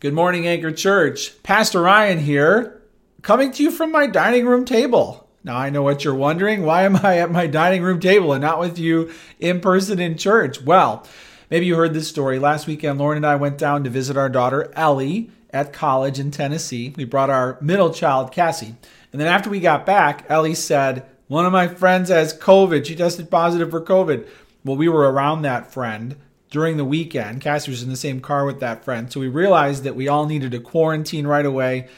Good morning, Anchor Church. Pastor Ryan here, coming to you from my dining room table. Now, I know what you're wondering. Why am I at my dining room table and not with you in person in church? Well, maybe you heard this story. Last weekend, Lauren and I went down to visit our daughter, Ellie, at college in Tennessee. We brought our middle child, Cassie. And then after we got back, Ellie said, One of my friends has COVID. She tested positive for COVID. Well, we were around that friend during the weekend. Cassie was in the same car with that friend. So we realized that we all needed to quarantine right away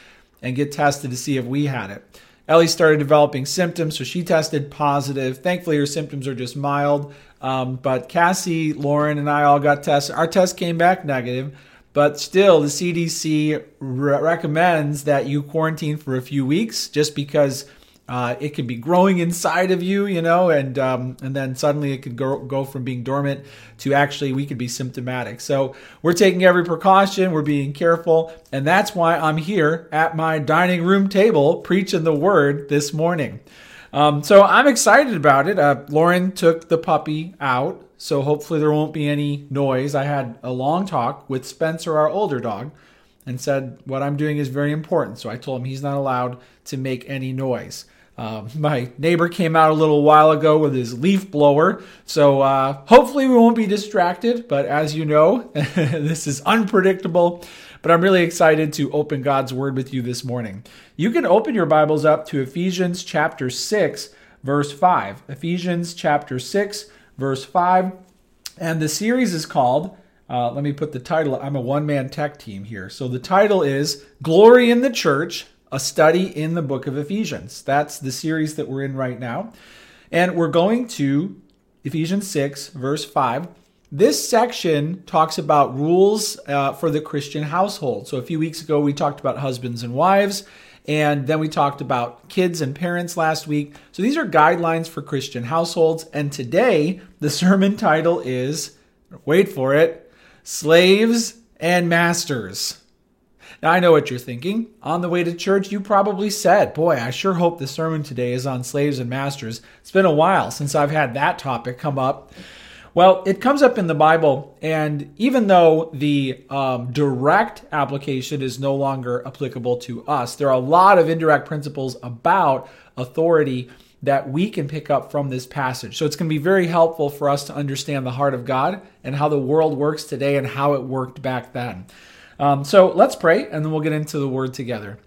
and get tested to see if we had it. Ellie started developing symptoms, so she tested positive. Thankfully, her symptoms are just mild. Um, but Cassie, Lauren, and I all got tested. Our test came back negative, but still, the CDC re- recommends that you quarantine for a few weeks just because uh, it can be growing inside of you, you know, and um, and then suddenly it could go, go from being dormant to actually we could be symptomatic. So we're taking every precaution, we're being careful, and that's why I'm here at my dining room table preaching the word this morning. Um, so I'm excited about it. Uh, Lauren took the puppy out, so hopefully there won't be any noise. I had a long talk with Spencer, our older dog, and said what I'm doing is very important. So I told him he's not allowed to make any noise. Uh, my neighbor came out a little while ago with his leaf blower, so uh, hopefully we won't be distracted. But as you know, this is unpredictable. But I'm really excited to open God's Word with you this morning. You can open your Bibles up to Ephesians chapter 6, verse 5. Ephesians chapter 6, verse 5. And the series is called, uh, let me put the title, I'm a one man tech team here. So the title is Glory in the Church a study in the book of Ephesians. That's the series that we're in right now. And we're going to Ephesians 6, verse 5. This section talks about rules uh, for the Christian household. So a few weeks ago, we talked about husbands and wives, and then we talked about kids and parents last week. So these are guidelines for Christian households. And today, the sermon title is wait for it Slaves and Masters. Now, I know what you're thinking. On the way to church, you probably said, Boy, I sure hope the sermon today is on slaves and masters. It's been a while since I've had that topic come up. Well, it comes up in the Bible, and even though the um, direct application is no longer applicable to us, there are a lot of indirect principles about authority that we can pick up from this passage. So it's going to be very helpful for us to understand the heart of God and how the world works today and how it worked back then. Um, so let's pray and then we'll get into the word together.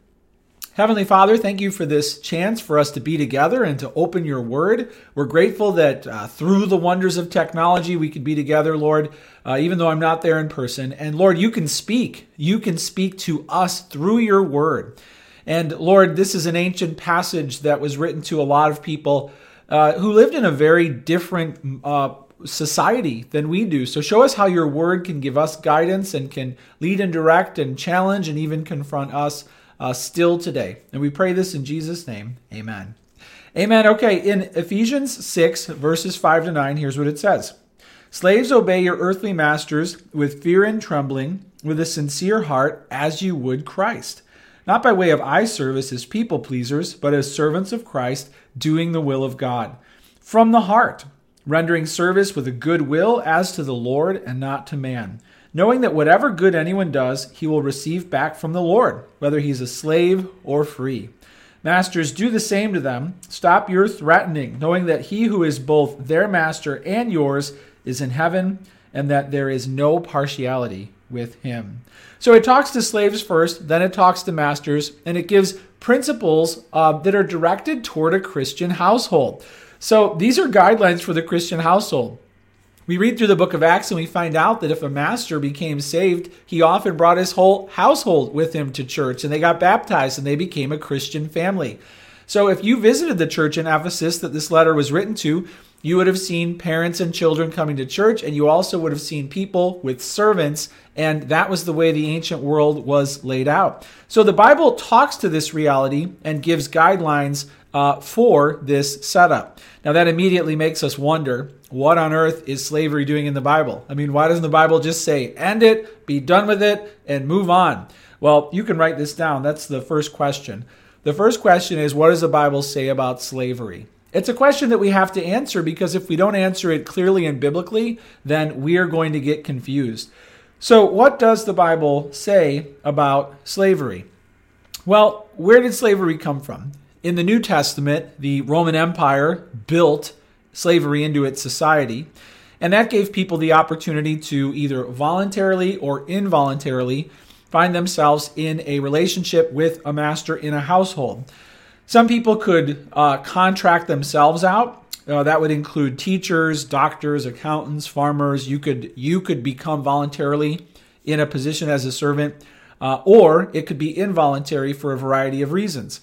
Heavenly Father, thank you for this chance for us to be together and to open your word. We're grateful that uh, through the wonders of technology, we could be together, Lord, uh, even though I'm not there in person. And Lord, you can speak. You can speak to us through your word. And Lord, this is an ancient passage that was written to a lot of people uh, who lived in a very different uh, society than we do. So show us how your word can give us guidance and can lead and direct and challenge and even confront us uh, still today. And we pray this in Jesus' name. Amen. Amen. Okay, in Ephesians 6, verses 5 to 9, here's what it says Slaves, obey your earthly masters with fear and trembling, with a sincere heart, as you would Christ. Not by way of eye service as people pleasers, but as servants of Christ, doing the will of God. From the heart rendering service with a good will as to the Lord and not to man, knowing that whatever good anyone does, he will receive back from the Lord, whether he's a slave or free. Masters, do the same to them. Stop your threatening, knowing that he who is both their master and yours is in heaven, and that there is no partiality with him. So it talks to slaves first, then it talks to masters, and it gives principles uh, that are directed toward a Christian household. So these are guidelines for the Christian household. We read through the book of Acts and we find out that if a master became saved, he often brought his whole household with him to church and they got baptized and they became a Christian family. So if you visited the church in Ephesus that this letter was written to, you would have seen parents and children coming to church, and you also would have seen people with servants, and that was the way the ancient world was laid out. So the Bible talks to this reality and gives guidelines uh, for this setup. Now, that immediately makes us wonder what on earth is slavery doing in the Bible? I mean, why doesn't the Bible just say, end it, be done with it, and move on? Well, you can write this down. That's the first question. The first question is, what does the Bible say about slavery? It's a question that we have to answer because if we don't answer it clearly and biblically, then we are going to get confused. So, what does the Bible say about slavery? Well, where did slavery come from? In the New Testament, the Roman Empire built slavery into its society, and that gave people the opportunity to either voluntarily or involuntarily find themselves in a relationship with a master in a household. Some people could uh, contract themselves out. Uh, that would include teachers, doctors, accountants, farmers. You could you could become voluntarily in a position as a servant, uh, or it could be involuntary for a variety of reasons.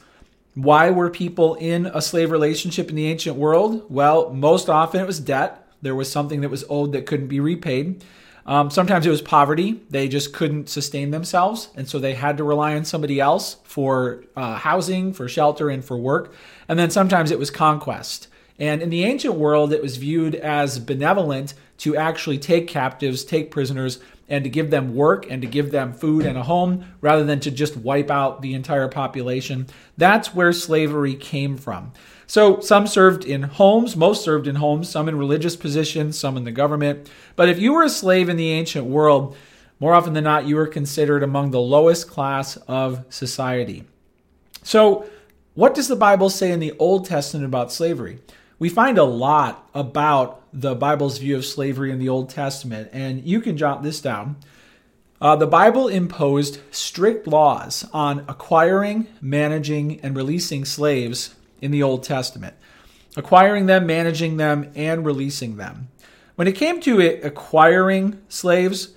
Why were people in a slave relationship in the ancient world? Well, most often it was debt. There was something that was owed that couldn't be repaid. Um, sometimes it was poverty. They just couldn't sustain themselves. And so they had to rely on somebody else for uh, housing, for shelter, and for work. And then sometimes it was conquest. And in the ancient world, it was viewed as benevolent to actually take captives, take prisoners, and to give them work and to give them food and a home rather than to just wipe out the entire population. That's where slavery came from. So some served in homes, most served in homes, some in religious positions, some in the government. But if you were a slave in the ancient world, more often than not, you were considered among the lowest class of society. So, what does the Bible say in the Old Testament about slavery? We find a lot about the Bible's view of slavery in the Old Testament, and you can jot this down. Uh, the Bible imposed strict laws on acquiring, managing, and releasing slaves in the Old Testament, acquiring them, managing them, and releasing them. When it came to it, acquiring slaves,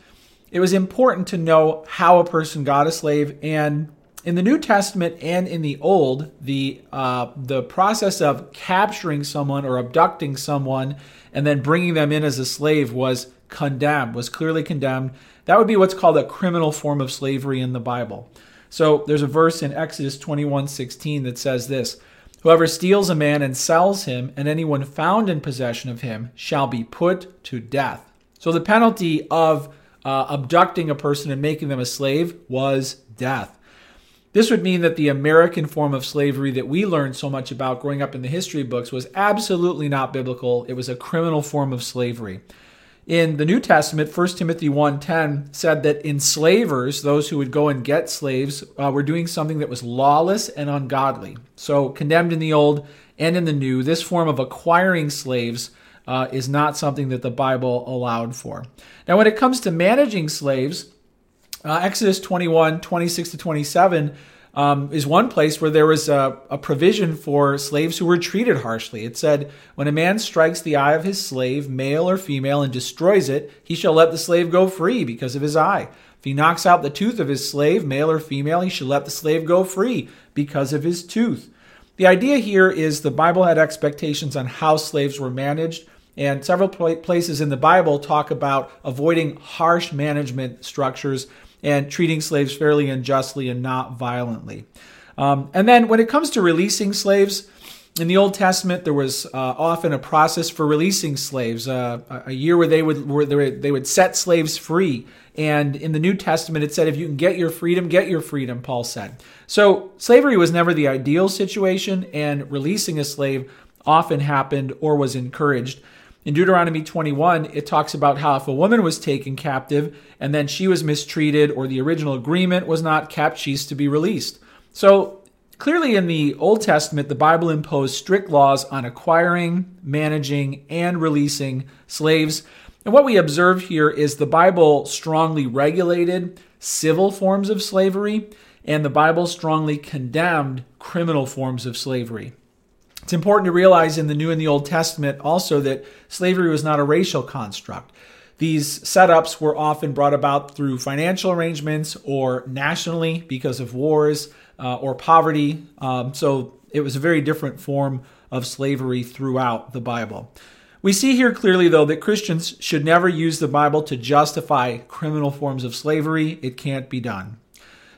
it was important to know how a person got a slave. And in the New Testament and in the Old, the uh, the process of capturing someone or abducting someone and then bringing them in as a slave was condemned, was clearly condemned. That would be what's called a criminal form of slavery in the Bible. So there's a verse in Exodus 21:16 that says this. Whoever steals a man and sells him, and anyone found in possession of him, shall be put to death. So the penalty of uh, abducting a person and making them a slave was death. This would mean that the American form of slavery that we learned so much about growing up in the history books was absolutely not biblical. It was a criminal form of slavery in the New Testament, 1 Timothy 1:10 said that enslavers, those who would go and get slaves, uh, were doing something that was lawless and ungodly. So condemned in the Old and in the New, this form of acquiring slaves uh, is not something that the Bible allowed for. Now, when it comes to managing slaves, uh, Exodus 21, 26 to 27 um, is one place where there was a, a, provision for slaves who were treated harshly. It said, When a man strikes the eye of his slave, male or female, and destroys it, he shall let the slave go free because of his eye. If he knocks out the tooth of his slave, male or female, he shall let the slave go free because of his tooth. The idea here is the Bible had expectations on how slaves were managed. And several places in the Bible talk about avoiding harsh management structures and treating slaves fairly and justly and not violently. Um, and then when it comes to releasing slaves, in the Old Testament, there was uh, often a process for releasing slaves, uh, a year where they would where they would set slaves free. And in the New Testament, it said, "If you can get your freedom, get your freedom." Paul said. So slavery was never the ideal situation, and releasing a slave often happened or was encouraged. In Deuteronomy 21, it talks about how if a woman was taken captive and then she was mistreated or the original agreement was not kept, she's to be released. So clearly in the Old Testament, the Bible imposed strict laws on acquiring, managing, and releasing slaves. And what we observe here is the Bible strongly regulated civil forms of slavery, and the Bible strongly condemned criminal forms of slavery. It's important to realize in the New and the Old Testament also that slavery was not a racial construct. These setups were often brought about through financial arrangements or nationally because of wars uh, or poverty. Um, so it was a very different form of slavery throughout the Bible. We see here clearly, though, that Christians should never use the Bible to justify criminal forms of slavery. It can't be done.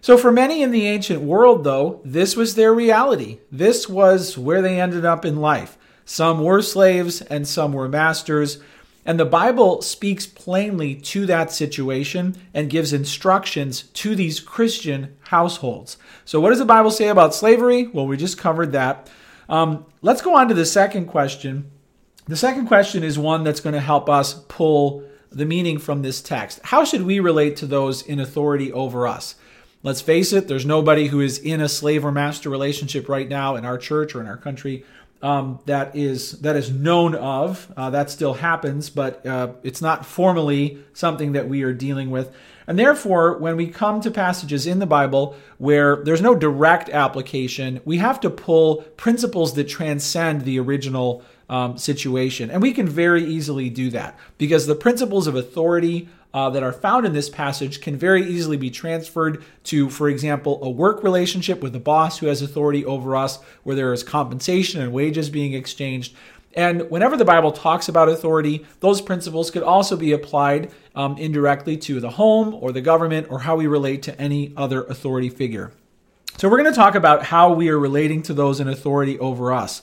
So, for many in the ancient world, though, this was their reality. This was where they ended up in life. Some were slaves and some were masters. And the Bible speaks plainly to that situation and gives instructions to these Christian households. So, what does the Bible say about slavery? Well, we just covered that. Um, let's go on to the second question. The second question is one that's going to help us pull the meaning from this text. How should we relate to those in authority over us? Let's face it, there's nobody who is in a slave or master relationship right now in our church or in our country um, that is that is known of. Uh, that still happens, but uh, it's not formally something that we are dealing with. And therefore, when we come to passages in the Bible where there's no direct application, we have to pull principles that transcend the original um, situation. And we can very easily do that because the principles of authority uh, that are found in this passage can very easily be transferred to, for example, a work relationship with a boss who has authority over us, where there is compensation and wages being exchanged. And whenever the Bible talks about authority, those principles could also be applied um, indirectly to the home or the government or how we relate to any other authority figure. So, we're going to talk about how we are relating to those in authority over us.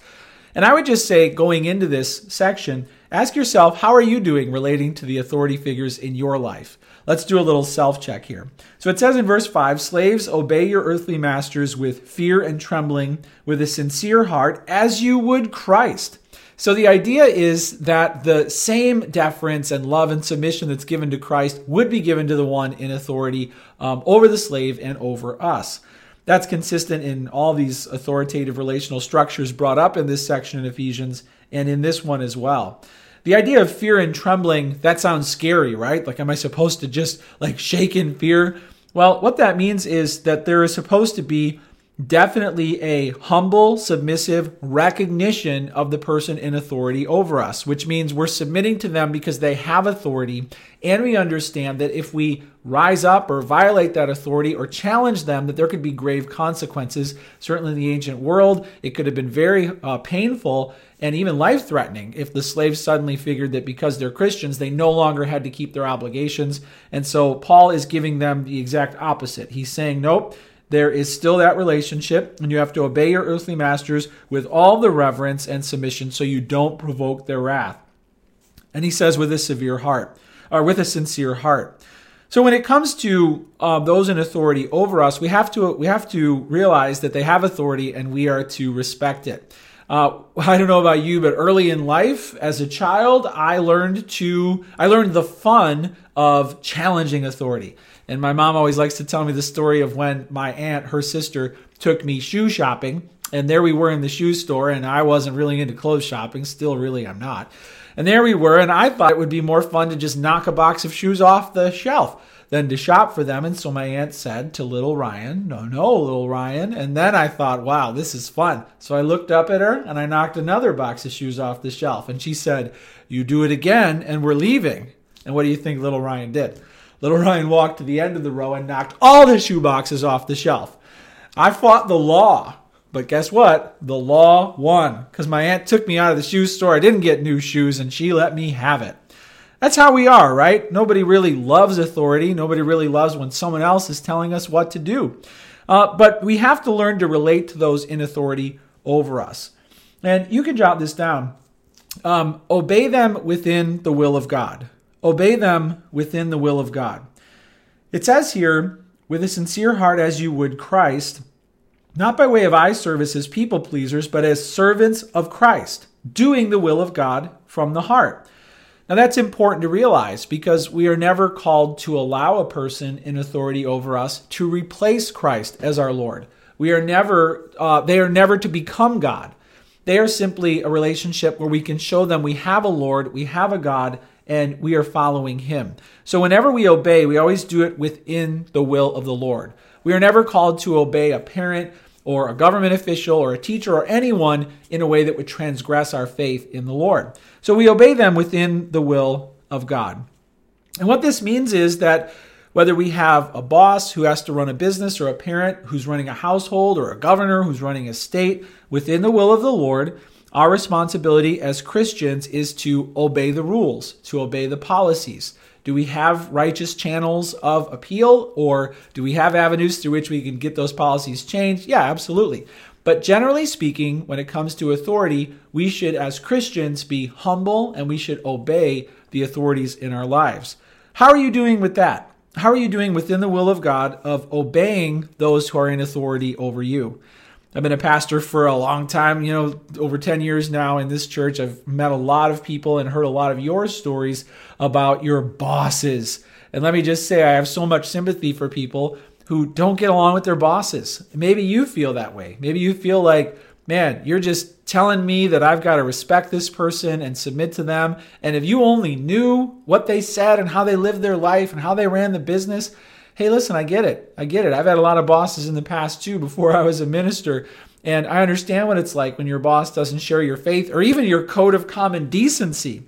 And I would just say, going into this section, ask yourself, how are you doing relating to the authority figures in your life? Let's do a little self check here. So it says in verse 5 Slaves, obey your earthly masters with fear and trembling, with a sincere heart, as you would Christ so the idea is that the same deference and love and submission that's given to Christ would be given to the one in authority um, over the slave and over us. That's consistent in all these authoritative relational structures brought up in this section in Ephesians and in this one as well. The idea of fear and trembling, that sounds scary, right? Like, am I supposed to just like shake in fear? Well, what that means is that there is supposed to be definitely a humble, submissive recognition of the person in authority over us, which means we're submitting to them because they have authority. And we understand that if we rise up or violate that authority or challenge them, that there could be grave consequences. Certainly in the ancient world, it could have been very uh, painful and even life threatening if the slaves suddenly figured that because they're Christians, they no longer had to keep their obligations. And so Paul is giving them the exact opposite. He's saying, nope there is still that relationship, and you have to obey your earthly masters with all the reverence and submission so you don't provoke their wrath. And he says, with a severe heart, or with a sincere heart. So when it comes to uh, those in authority over us, we have to we have to realize that they have authority and we are to respect it. Uh, I don't know about you, but early in life, as a child, I learned to I learned the fun of challenging authority. And my mom always likes to tell me the story of when my aunt, her sister, took me shoe shopping. And there we were in the shoe store, and I wasn't really into clothes shopping. Still, really, I'm not. And there we were, and I thought it would be more fun to just knock a box of shoes off the shelf than to shop for them. And so my aunt said to little Ryan, No, no, little Ryan. And then I thought, wow, this is fun. So I looked up at her and I knocked another box of shoes off the shelf. And she said, You do it again, and we're leaving. And what do you think little Ryan did? Little Ryan walked to the end of the row and knocked all the shoe boxes off the shelf. I fought the law, but guess what? The law won because my aunt took me out of the shoe store. I didn't get new shoes and she let me have it. That's how we are, right? Nobody really loves authority. Nobody really loves when someone else is telling us what to do. Uh, but we have to learn to relate to those in authority over us. And you can jot this down. Um, obey them within the will of God. Obey them within the will of God. It says here, with a sincere heart as you would Christ, not by way of eye service as people pleasers, but as servants of Christ, doing the will of God from the heart. Now, that's important to realize because we are never called to allow a person in authority over us to replace Christ as our Lord. We are never, uh, they are never to become God. They are simply a relationship where we can show them we have a Lord, we have a God, and we are following him. So whenever we obey, we always do it within the will of the Lord. We are never called to obey a parent or a government official or a teacher or anyone in a way that would transgress our faith in the Lord. So we obey them within the will of God. And what this means is that whether we have a boss who has to run a business or a parent who's running a household or a governor who's running a state within the will of the Lord, our responsibility as Christians is to obey the rules, to obey the policies. Do we have righteous channels of appeal or do we have avenues through which we can get those policies changed? Yeah, absolutely. But generally speaking, when it comes to authority, we should, as Christians, be humble and we should obey the authorities in our lives. How are you doing with that? How are you doing within the will of God of obeying those who are in authority over you? I've been a pastor for a long time, you know, over 10 years now in this church. I've met a lot of people and heard a lot of your stories about your bosses. And let me just say, I have so much sympathy for people who don't get along with their bosses. Maybe you feel that way. Maybe you feel like, man, you're just telling me that I've got to respect this person and submit to them. And if you only knew what they said and how they lived their life and how they ran the business, hey, listen, I get it. I get it. I've had a lot of bosses in the past too before I was a minister. And I understand what it's like when your boss doesn't share your faith or even your code of common decency.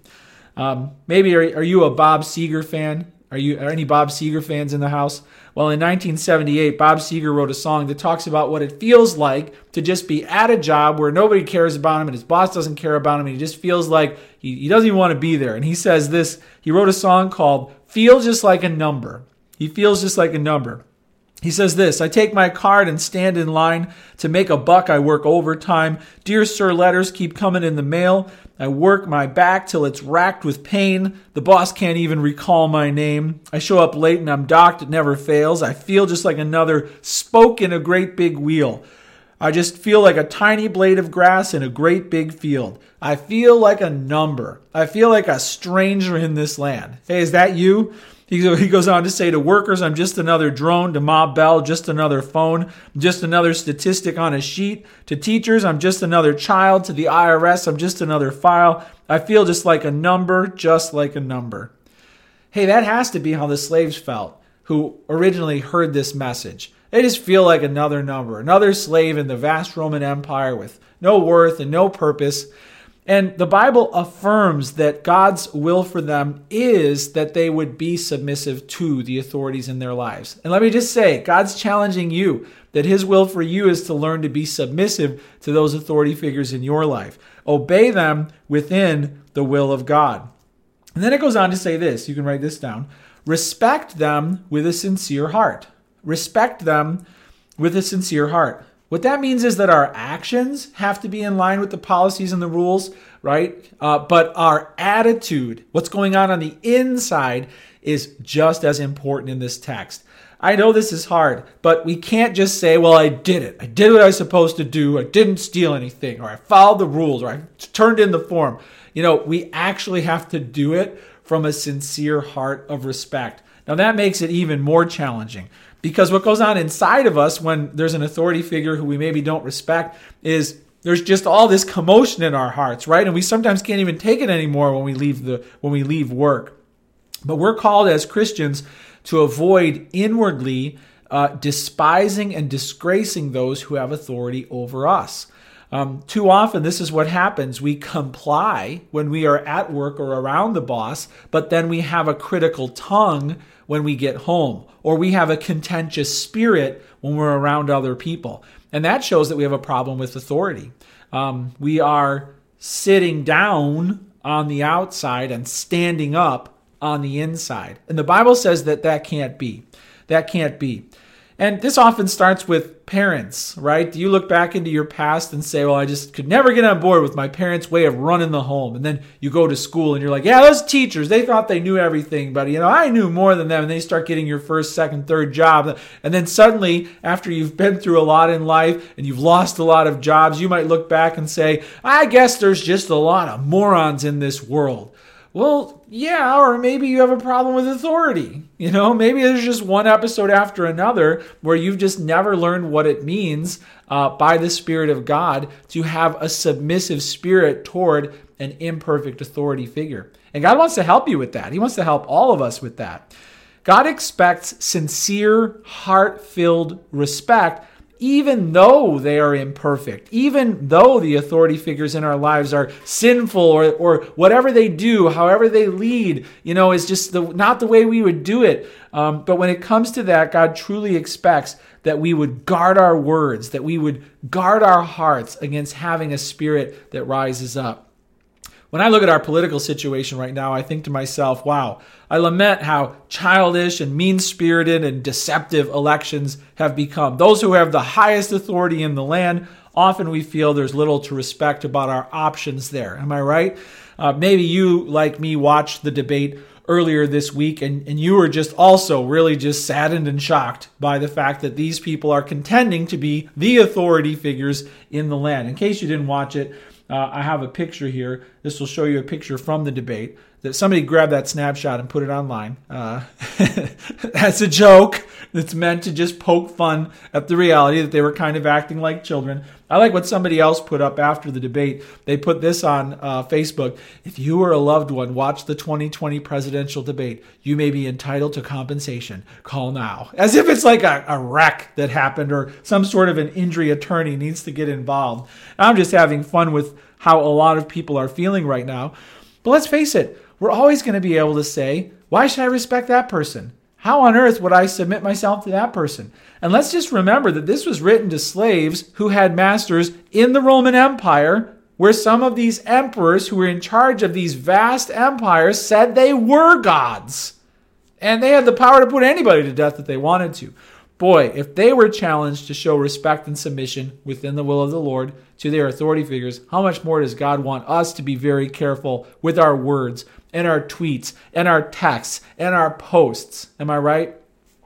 Um, maybe are, are you a Bob Seger fan? Are you are any Bob Seger fans in the house? Well, in 1978, Bob Seger wrote a song that talks about what it feels like to just be at a job where nobody cares about him and his boss doesn't care about him and he just feels like he, he doesn't even want to be there. And he says this, he wrote a song called Feel Just Like a Number. He feels just like a number. He says this I take my card and stand in line. To make a buck, I work overtime. Dear sir, letters keep coming in the mail. I work my back till it's racked with pain. The boss can't even recall my name. I show up late and I'm docked, it never fails. I feel just like another spoke in a great big wheel. I just feel like a tiny blade of grass in a great big field. I feel like a number. I feel like a stranger in this land. Hey, is that you? He, goes on to say to workers, I'm just another drone. To Ma Bell, just another phone, just another statistic on a sheet. To teachers, I'm just another child. To the IRS, I'm just another file. I feel just like a number, just like a number. Hey, that has to be how the slaves felt who originally heard this message. They just feel like another number, another slave in the vast Roman Empire with no worth and no purpose. And the Bible affirms that God's will for them is that they would be submissive to the authorities in their lives. And let me just say, God's challenging you that His will for you is to learn to be submissive to those authority figures in your life. Obey them within the will of God. And then it goes on to say this you can write this down respect them with a sincere heart. Respect them with a sincere heart. What that means is that our actions have to be in line with the policies and the rules, right? Uh, but our attitude, what's going on on the inside, is just as important in this text. I know this is hard, but we can't just say, well, I did it. I did what I was supposed to do. I didn't steal anything, or I followed the rules, or I turned in the form. You know, we actually have to do it from a sincere heart of respect. Now, that makes it even more challenging because what goes on inside of us when there's an authority figure who we maybe don't respect is there's just all this commotion in our hearts, right? And we sometimes can't even take it anymore when we leave the when we leave work. But we're called as Christians to avoid inwardly uh, despising and disgracing those who have authority over us. Um, too often, this is what happens. We comply when we are at work or around the boss, but then we have a critical tongue when we get home, or we have a contentious spirit when we're around other people. And that shows that we have a problem with authority. Um, we are sitting down on the outside and standing up on the inside. And the Bible says that that can't be. That can't be. And this often starts with parents, right? You look back into your past and say, well, I just could never get on board with my parents' way of running the home. And then you go to school and you're like, yeah, those teachers, they thought they knew everything, but you know, I knew more than them. And they start getting your first, second, third job. And then suddenly, after you've been through a lot in life and you've lost a lot of jobs, you might look back and say, I guess there's just a lot of morons in this world. Well, yeah, or maybe you have a problem with authority. You know, maybe there's just one episode after another where you've just never learned what it means uh, by the Spirit of God to have a submissive spirit toward an imperfect authority figure. And God wants to help you with that. He wants to help all of us with that. God expects sincere, heart filled respect even though they are imperfect, even though the authority figures in our lives are sinful or, or whatever they do, however they lead, you know, is just the, not the way we would do it. Um, but when it comes to that, God truly expects that we would guard our words, that we would guard our hearts against having a spirit that rises up. When I look at our political situation right now, I think to myself, wow, I lament how childish and mean spirited and deceptive elections have become. Those who have the highest authority in the land, often we feel there's little to respect about our options there. Am I right? Uh, maybe you, like me, watched the debate earlier this week, and, and you were just also really just saddened and shocked by the fact that these people are contending to be the authority figures in the land. In case you didn't watch it, uh, I have a picture here. This will show you a picture from the debate. That somebody grabbed that snapshot and put it online. Uh, that's a joke. That's meant to just poke fun at the reality that they were kind of acting like children. I like what somebody else put up after the debate. They put this on uh, Facebook. If you or a loved one watch the 2020 presidential debate, you may be entitled to compensation. Call now. As if it's like a, a wreck that happened or some sort of an injury attorney needs to get involved. I'm just having fun with how a lot of people are feeling right now. But let's face it, we're always going to be able to say, why should I respect that person? How on earth would I submit myself to that person? And let's just remember that this was written to slaves who had masters in the Roman Empire, where some of these emperors who were in charge of these vast empires said they were gods. And they had the power to put anybody to death that they wanted to. Boy, if they were challenged to show respect and submission within the will of the Lord to their authority figures, how much more does God want us to be very careful with our words and our tweets and our texts and our posts. Am I right?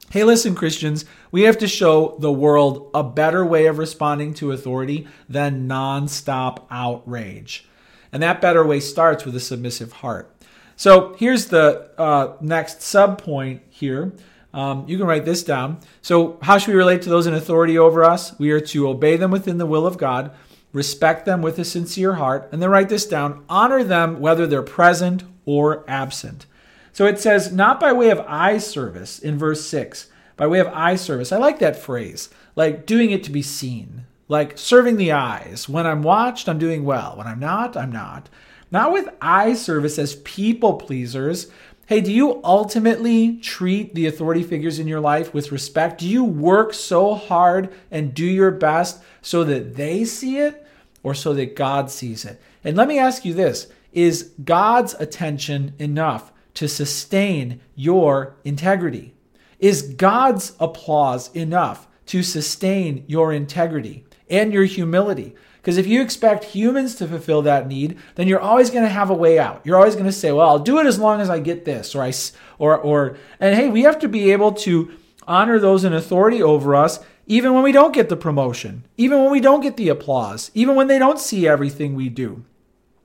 Hey, listen, Christians, we have to show the world a better way of responding to authority than nonstop outrage. And that better way starts with a submissive heart. So here's the uh, next sub point here. Um, you can write this down. So, how should we relate to those in authority over us? We are to obey them within the will of God, respect them with a sincere heart, and then write this down honor them whether they're present or absent. So it says, not by way of eye service in verse 6, by way of eye service. I like that phrase, like doing it to be seen, like serving the eyes. When I'm watched, I'm doing well. When I'm not, I'm not. Not with eye service as people pleasers. Hey, do you ultimately treat the authority figures in your life with respect? Do you work so hard and do your best so that they see it or so that God sees it? And let me ask you this is God's attention enough to sustain your integrity? Is God's applause enough to sustain your integrity and your humility? Because if you expect humans to fulfill that need, then you're always going to have a way out. You're always going to say, "Well, I'll do it as long as I get this," or I, or or. And hey, we have to be able to honor those in authority over us, even when we don't get the promotion, even when we don't get the applause, even when they don't see everything we do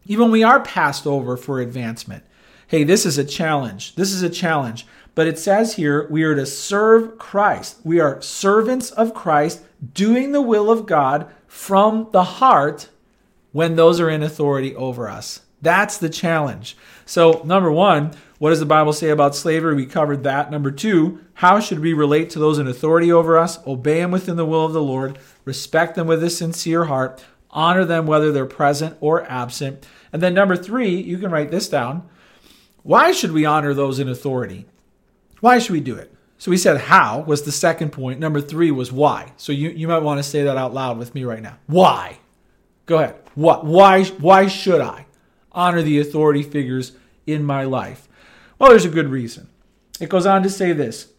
even when we are passed over for advancement. Hey, this is a challenge. This is a challenge. But it says here we are to serve Christ. We are servants of Christ doing the will of God from the heart when those are in authority over us. That's the challenge. So, number one, what does the Bible say about slavery? We covered that. Number two, how should we relate to those in authority over us? Obey them within the will of the Lord, respect them with a sincere heart, honor them whether they're present or absent. And then number three, you can write this down. Why should we honor those in authority? Why should we do it? So we said how was the second point. Number three was why. So you, you might want to say that out loud with me right now. Why? Go ahead. What? Why? Why should I honor the authority figures in my life? Well, there's a good reason. It goes on to say this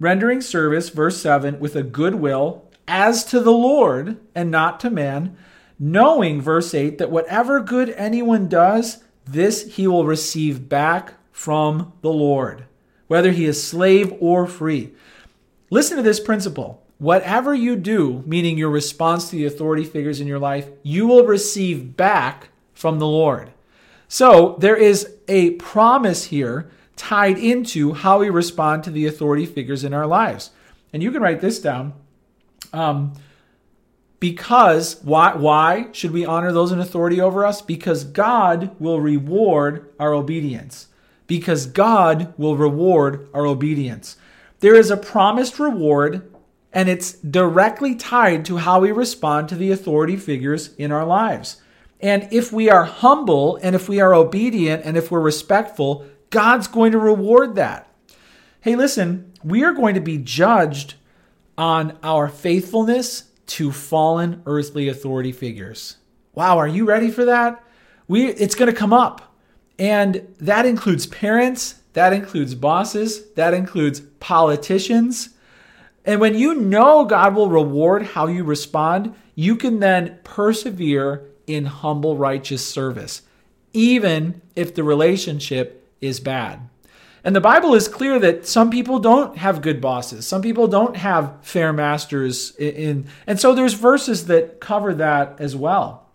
rendering service, verse 7, with a good will as to the Lord and not to man, knowing, verse 8, that whatever good anyone does, this he will receive back from the Lord, whether he is slave or free. Listen to this principle. Whatever you do, meaning your response to the authority figures in your life, you will receive back from the Lord. So there is a promise here tied into how we respond to the authority figures in our lives. And you can write this down. Um, because why why should we honor those in authority over us? Because God will reward our obedience. Because God will reward our obedience. There is a promised reward and it's directly tied to how we respond to the authority figures in our lives. And if we are humble and if we are obedient and if we're respectful, God's going to reward that. Hey, listen, we are going to be judged on our faithfulness to fallen earthly authority figures. Wow, are you ready for that? We it's going to come up. And that includes parents, that includes bosses, that includes politicians. And when you know God will reward how you respond, you can then persevere in humble righteous service, even if the relationship is bad. And the Bible is clear that some people don't have good bosses. Some people don't have fair masters. In, and so there's verses that cover that as well.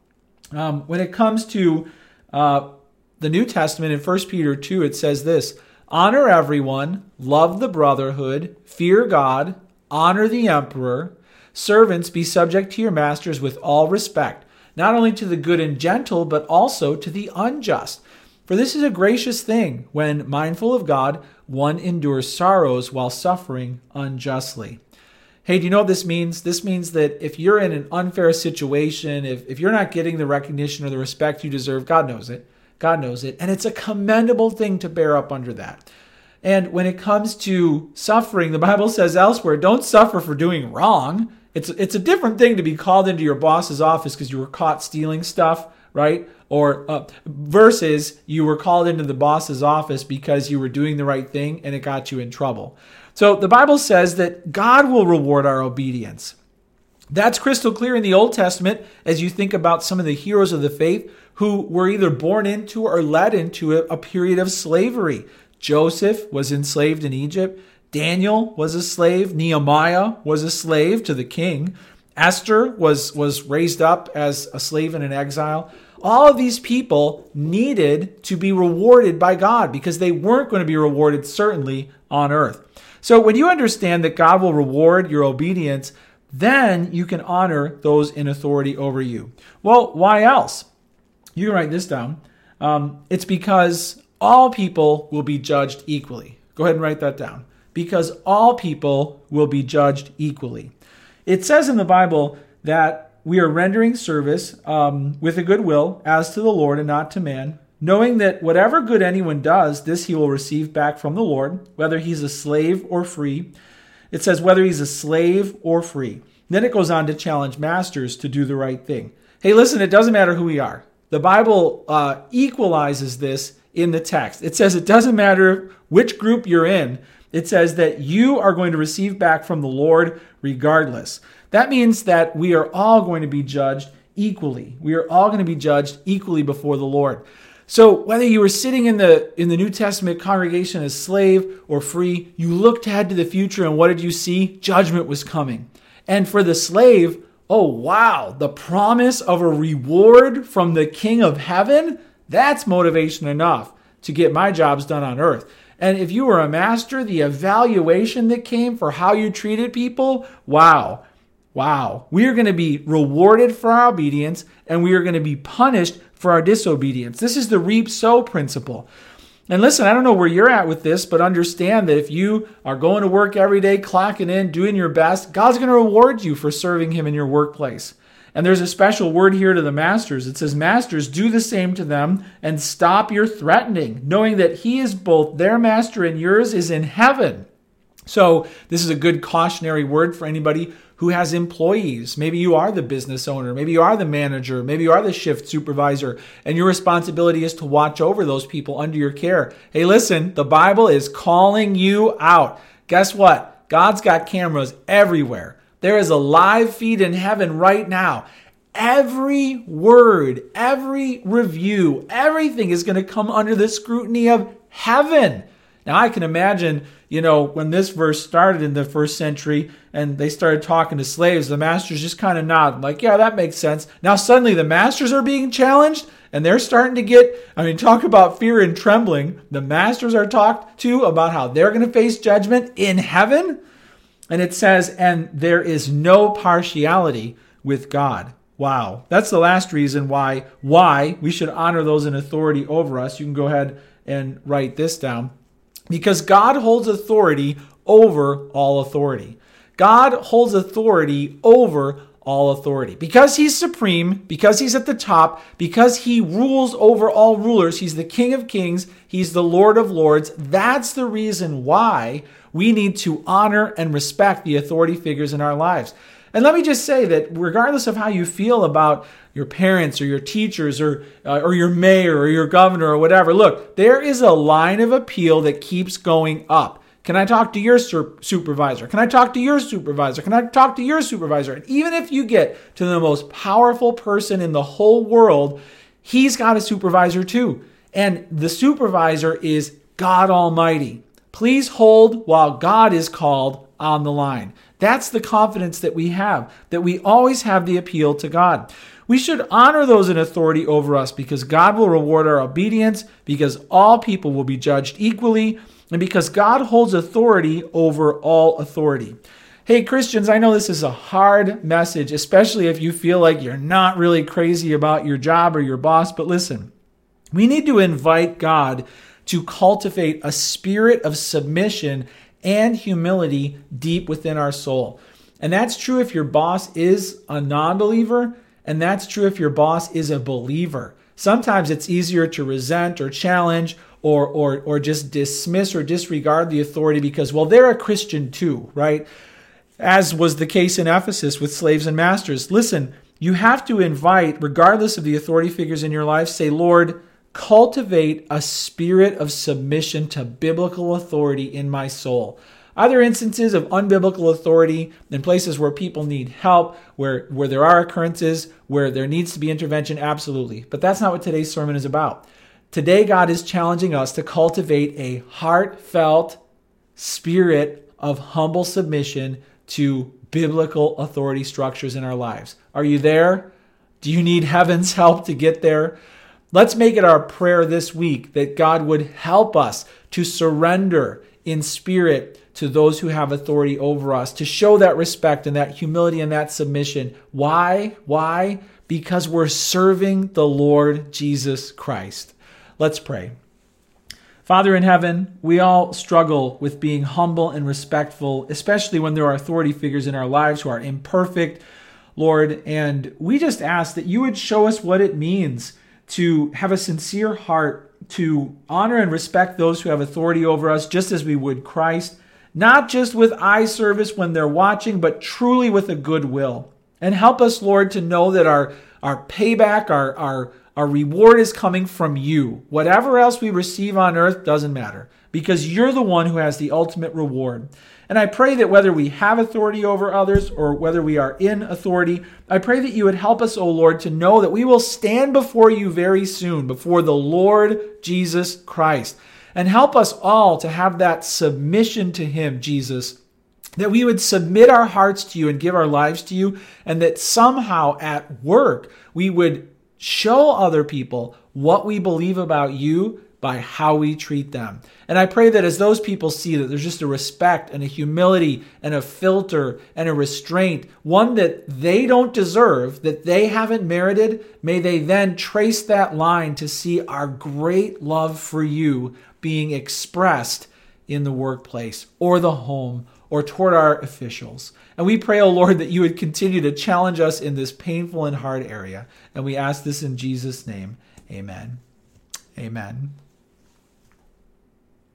Um, when it comes to uh, the New Testament in 1 Peter 2, it says this Honor everyone, love the brotherhood, fear God, honor the emperor. Servants, be subject to your masters with all respect, not only to the good and gentle, but also to the unjust. For this is a gracious thing when, mindful of God, one endures sorrows while suffering unjustly. Hey, do you know what this means? This means that if you're in an unfair situation, if, if you're not getting the recognition or the respect you deserve, God knows it. God knows it. And it's a commendable thing to bear up under that. And when it comes to suffering, the Bible says elsewhere, don't suffer for doing wrong. It's, it's a different thing to be called into your boss's office because you were caught stealing stuff right? Or uh, versus you were called into the boss's office because you were doing the right thing and it got you in trouble. So the Bible says that God will reward our obedience. That's crystal clear in the Old Testament as you think about some of the heroes of the faith who were either born into or led into a, a period of slavery. Joseph was enslaved in Egypt. Daniel was a slave. Nehemiah was a slave to the king. Esther was, was raised up as a slave in an exile. All of these people needed to be rewarded by God because they weren't going to be rewarded certainly on earth. So when you understand that God will reward your obedience, then you can honor those in authority over you. Well, why else? You can write this down. Um, it's because all people will be judged equally. Go ahead and write that down. Because all people will be judged equally. It says in the Bible that we are rendering service um, with a good will as to the Lord and not to man, knowing that whatever good anyone does, this he will receive back from the Lord, whether he's a slave or free. It says whether he's a slave or free. Then it goes on to challenge masters to do the right thing. Hey, listen, it doesn't matter who we are. The Bible uh, equalizes this in the text. It says it doesn't matter which group you're in, it says that you are going to receive back from the Lord regardless. That means that we are all going to be judged equally. We are all going to be judged equally before the Lord. So whether you were sitting in the in the New Testament congregation as slave or free, you looked ahead to the future and what did you see? Judgment was coming. And for the slave, oh wow, the promise of a reward from the King of heaven, that's motivation enough to get my jobs done on earth. And if you were a master, the evaluation that came for how you treated people, wow, wow. We are going to be rewarded for our obedience and we are going to be punished for our disobedience. This is the reap sow principle. And listen, I don't know where you're at with this, but understand that if you are going to work every day, clocking in, doing your best, God's going to reward you for serving Him in your workplace. And there's a special word here to the masters. It says, Masters, do the same to them and stop your threatening, knowing that he is both their master and yours is in heaven. So, this is a good cautionary word for anybody who has employees. Maybe you are the business owner, maybe you are the manager, maybe you are the shift supervisor, and your responsibility is to watch over those people under your care. Hey, listen, the Bible is calling you out. Guess what? God's got cameras everywhere. There is a live feed in heaven right now. Every word, every review, everything is going to come under the scrutiny of heaven. Now, I can imagine, you know, when this verse started in the first century and they started talking to slaves, the masters just kind of nod, like, yeah, that makes sense. Now, suddenly the masters are being challenged and they're starting to get, I mean, talk about fear and trembling. The masters are talked to about how they're going to face judgment in heaven. And it says, and there is no partiality with God. Wow. That's the last reason why why we should honor those in authority over us. You can go ahead and write this down. Because God holds authority over all authority. God holds authority over all authority. Because he's supreme, because he's at the top, because he rules over all rulers, he's the King of kings, he's the Lord of lords. That's the reason why we need to honor and respect the authority figures in our lives. And let me just say that regardless of how you feel about your parents or your teachers or, uh, or your mayor or your governor or whatever, look, there is a line of appeal that keeps going up. Can I talk to your supervisor? Can I talk to your supervisor? Can I talk to your supervisor? And even if you get to the most powerful person in the whole world, he's got a supervisor too. And the supervisor is God Almighty. Please hold while God is called on the line. That's the confidence that we have, that we always have the appeal to God. We should honor those in authority over us because God will reward our obedience, because all people will be judged equally, and because God holds authority over all authority. Hey, Christians, I know this is a hard message, especially if you feel like you're not really crazy about your job or your boss, but listen, we need to invite God to cultivate a spirit of submission and humility deep within our soul. And that's true if your boss is a non believer, and that's true if your boss is a believer. Sometimes it's easier to resent or challenge or, or, or just dismiss or disregard the authority because, well, they're a Christian too, right? As was the case in Ephesus with slaves and masters. Listen, you have to invite, regardless of the authority figures in your life, say, Lord, cultivate a spirit of submission to biblical authority in my soul. Other instances of unbiblical authority in places where people need help, where, where there are occurrences, where there needs to be intervention? Absolutely. But that's not what today's sermon is about. Today, God is challenging us to cultivate a heartfelt spirit of humble submission to biblical authority structures in our lives. Are you there? Do you need heaven's help to get there? Let's make it our prayer this week that God would help us to surrender in spirit to those who have authority over us, to show that respect and that humility and that submission. Why? Why? Because we're serving the Lord Jesus Christ. Let's pray. Father in heaven, we all struggle with being humble and respectful, especially when there are authority figures in our lives who are imperfect, Lord. And we just ask that you would show us what it means to have a sincere heart to honor and respect those who have authority over us, just as we would Christ, not just with eye service when they're watching, but truly with a good will. And help us, Lord, to know that our, our payback, our, our, our reward is coming from you. Whatever else we receive on earth doesn't matter because you're the one who has the ultimate reward. And I pray that whether we have authority over others or whether we are in authority, I pray that you would help us, O Lord, to know that we will stand before you very soon, before the Lord Jesus Christ. And help us all to have that submission to Him, Jesus, that we would submit our hearts to you and give our lives to you, and that somehow at work we would show other people what we believe about you by how we treat them. And I pray that as those people see that there's just a respect and a humility and a filter and a restraint, one that they don't deserve, that they haven't merited, may they then trace that line to see our great love for you being expressed in the workplace or the home or toward our officials. And we pray, O oh Lord, that you would continue to challenge us in this painful and hard area. And we ask this in Jesus' name. Amen. Amen.